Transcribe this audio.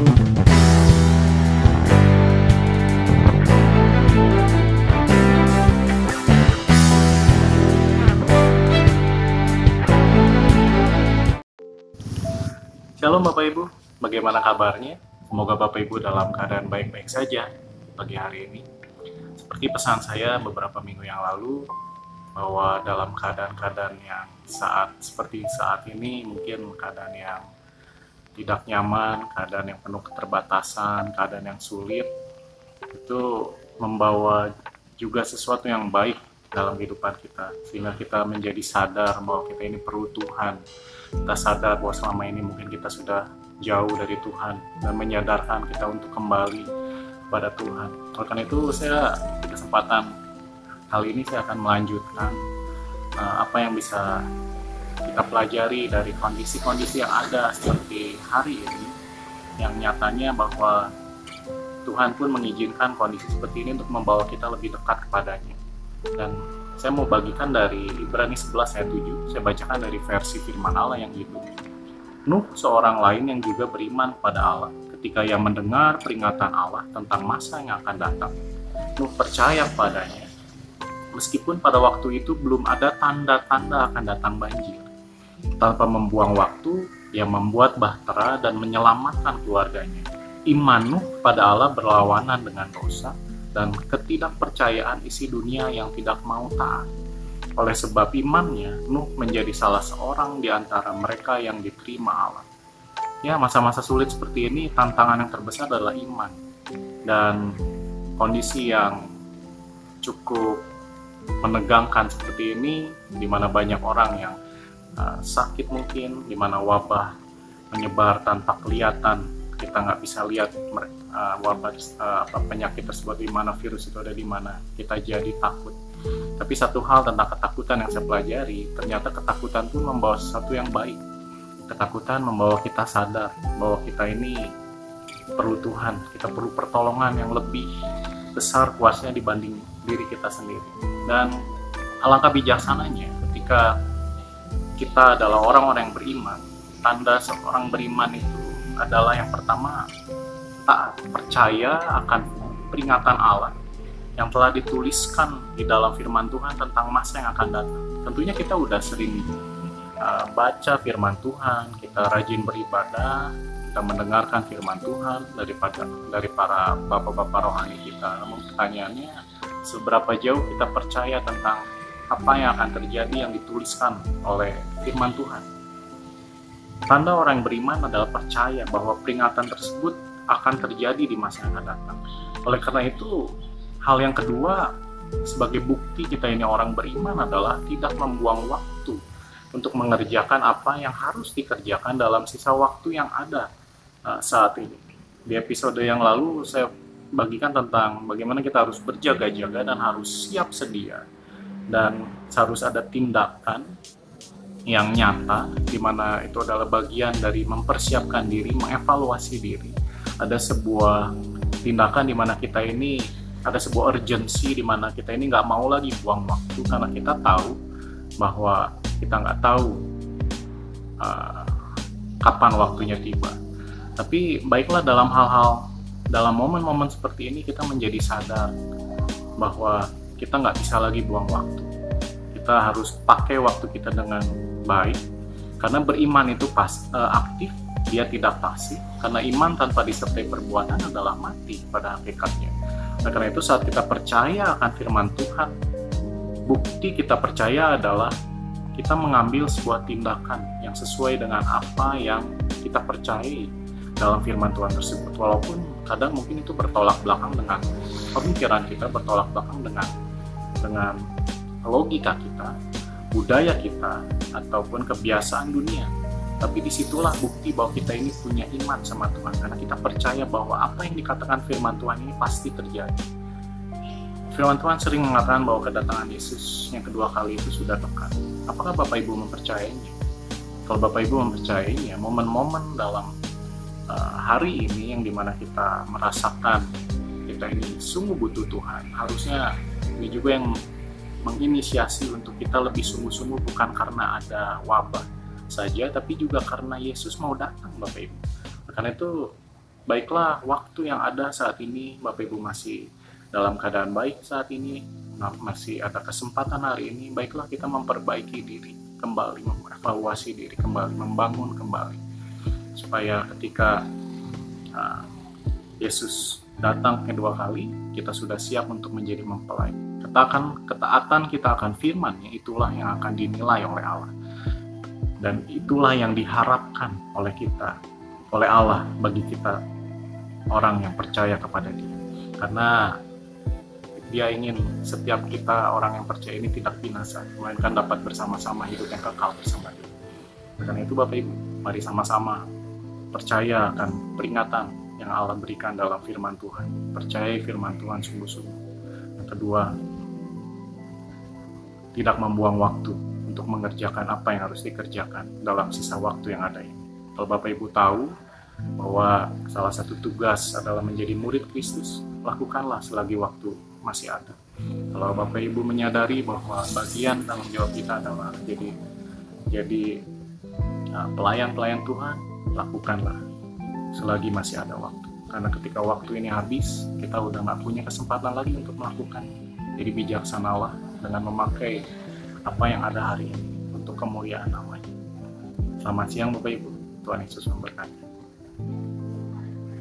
Shalom Bapak Ibu, bagaimana kabarnya? Semoga Bapak Ibu dalam keadaan baik-baik saja pagi hari ini. Seperti pesan saya beberapa minggu yang lalu, bahwa dalam keadaan-keadaan yang saat seperti saat ini mungkin keadaan yang tidak nyaman, keadaan yang penuh keterbatasan, keadaan yang sulit, itu membawa juga sesuatu yang baik dalam kehidupan kita, sehingga kita menjadi sadar bahwa kita ini perlu Tuhan, kita sadar bahwa selama ini mungkin kita sudah jauh dari Tuhan dan menyadarkan kita untuk kembali kepada Tuhan. Oleh karena itu saya di kesempatan kali ini saya akan melanjutkan uh, apa yang bisa kita pelajari dari kondisi-kondisi yang ada seperti hari ini yang nyatanya bahwa Tuhan pun mengizinkan kondisi seperti ini untuk membawa kita lebih dekat kepadanya. Dan saya mau bagikan dari Ibrani 11 ayat 7. Saya bacakan dari versi firman Allah yang hidup. Nuh seorang lain yang juga beriman pada Allah ketika ia mendengar peringatan Allah tentang masa yang akan datang. Nuh percaya padanya. Meskipun pada waktu itu belum ada tanda-tanda akan datang banjir. Tanpa membuang waktu, ia membuat bahtera dan menyelamatkan keluarganya. Iman Nuh pada Allah berlawanan dengan dosa, dan ketidakpercayaan isi dunia yang tidak mau taat. Oleh sebab imannya, Nuh menjadi salah seorang di antara mereka yang diterima Allah. Ya, masa-masa sulit seperti ini, tantangan yang terbesar adalah iman. Dan kondisi yang cukup menegangkan seperti ini, di mana banyak orang yang uh, sakit mungkin, di mana wabah menyebar tanpa kelihatan, kita nggak bisa lihat uh, wabah uh, penyakit tersebut di mana virus itu ada di mana. Kita jadi takut. Tapi satu hal tentang ketakutan yang saya pelajari ternyata ketakutan pun membawa sesuatu yang baik. Ketakutan membawa kita sadar bahwa kita ini perlu Tuhan. Kita perlu pertolongan yang lebih besar kuasnya dibanding diri kita sendiri. Dan alangkah bijaksananya ketika kita adalah orang-orang yang beriman tanda seorang beriman itu adalah yang pertama taat percaya akan peringatan Allah yang telah dituliskan di dalam firman Tuhan tentang masa yang akan datang. Tentunya kita udah sering uh, baca firman Tuhan, kita rajin beribadah, kita mendengarkan firman Tuhan daripada dari para bapak-bapak rohani kita. Namun pertanyaannya, seberapa jauh kita percaya tentang apa yang akan terjadi yang dituliskan oleh firman Tuhan? Tanda orang yang beriman adalah percaya bahwa peringatan tersebut akan terjadi di masa yang akan datang. Oleh karena itu, hal yang kedua sebagai bukti kita ini orang beriman adalah tidak membuang waktu untuk mengerjakan apa yang harus dikerjakan dalam sisa waktu yang ada uh, saat ini. Di episode yang lalu saya bagikan tentang bagaimana kita harus berjaga-jaga dan harus siap sedia dan harus ada tindakan yang nyata, di mana itu adalah bagian dari mempersiapkan diri, mengevaluasi diri. Ada sebuah tindakan di mana kita ini ada sebuah urgensi di mana kita ini nggak mau lagi buang waktu karena kita tahu bahwa kita nggak tahu uh, kapan waktunya tiba. Tapi baiklah dalam hal-hal dalam momen-momen seperti ini kita menjadi sadar bahwa kita nggak bisa lagi buang waktu. Kita harus pakai waktu kita dengan baik karena beriman itu pas uh, aktif dia tidak pasif. Karena iman tanpa disertai perbuatan adalah mati pada hakikatnya. Nah, karena itu saat kita percaya akan firman Tuhan bukti kita percaya adalah kita mengambil sebuah tindakan yang sesuai dengan apa yang kita percayai dalam firman Tuhan tersebut. Walaupun kadang mungkin itu bertolak belakang dengan pemikiran kita bertolak belakang dengan dengan logika kita budaya kita ataupun kebiasaan dunia. Tapi di situlah bukti bahwa kita ini punya iman sama Tuhan karena kita percaya bahwa apa yang dikatakan firman Tuhan ini pasti terjadi. Firman Tuhan sering mengatakan bahwa kedatangan Yesus yang kedua kali itu sudah dekat. Apakah Bapak Ibu mempercayainya? Kalau Bapak Ibu mempercayainya, momen-momen dalam uh, hari ini yang di mana kita merasakan kita ini sungguh butuh Tuhan, harusnya ini juga yang menginisiasi untuk kita lebih sungguh-sungguh bukan karena ada wabah saja, tapi juga karena Yesus mau datang, Bapak Ibu. Karena itu baiklah waktu yang ada saat ini Bapak Ibu masih dalam keadaan baik saat ini masih ada kesempatan hari ini baiklah kita memperbaiki diri kembali mengevaluasi diri kembali membangun kembali supaya ketika uh, Yesus datang kedua kali kita sudah siap untuk menjadi mempelai. Ketaatan ketaatan kita akan firman itulah yang akan dinilai oleh Allah. Dan itulah yang diharapkan oleh kita oleh Allah bagi kita orang yang percaya kepada Dia. Karena dia ingin setiap kita orang yang percaya ini tidak binasa melainkan dapat bersama-sama hidup yang kekal bersama Dia. Karena itu Bapak Ibu mari sama-sama percaya akan peringatan yang Allah berikan dalam firman Tuhan percaya firman Tuhan sungguh-sungguh yang kedua tidak membuang waktu untuk mengerjakan apa yang harus dikerjakan dalam sisa waktu yang ada ini. Kalau Bapak Ibu tahu bahwa salah satu tugas adalah menjadi murid Kristus, lakukanlah selagi waktu masih ada. Kalau Bapak Ibu menyadari bahwa bagian tanggung jawab kita adalah jadi jadi uh, pelayan-pelayan Tuhan, lakukanlah selagi masih ada waktu. Karena ketika waktu ini habis, kita udah nggak punya kesempatan lagi untuk melakukan. Jadi bijaksanalah dengan memakai apa yang ada hari ini untuk kemuliaan namanya. Selamat siang Bapak Ibu, Tuhan Yesus memberkati.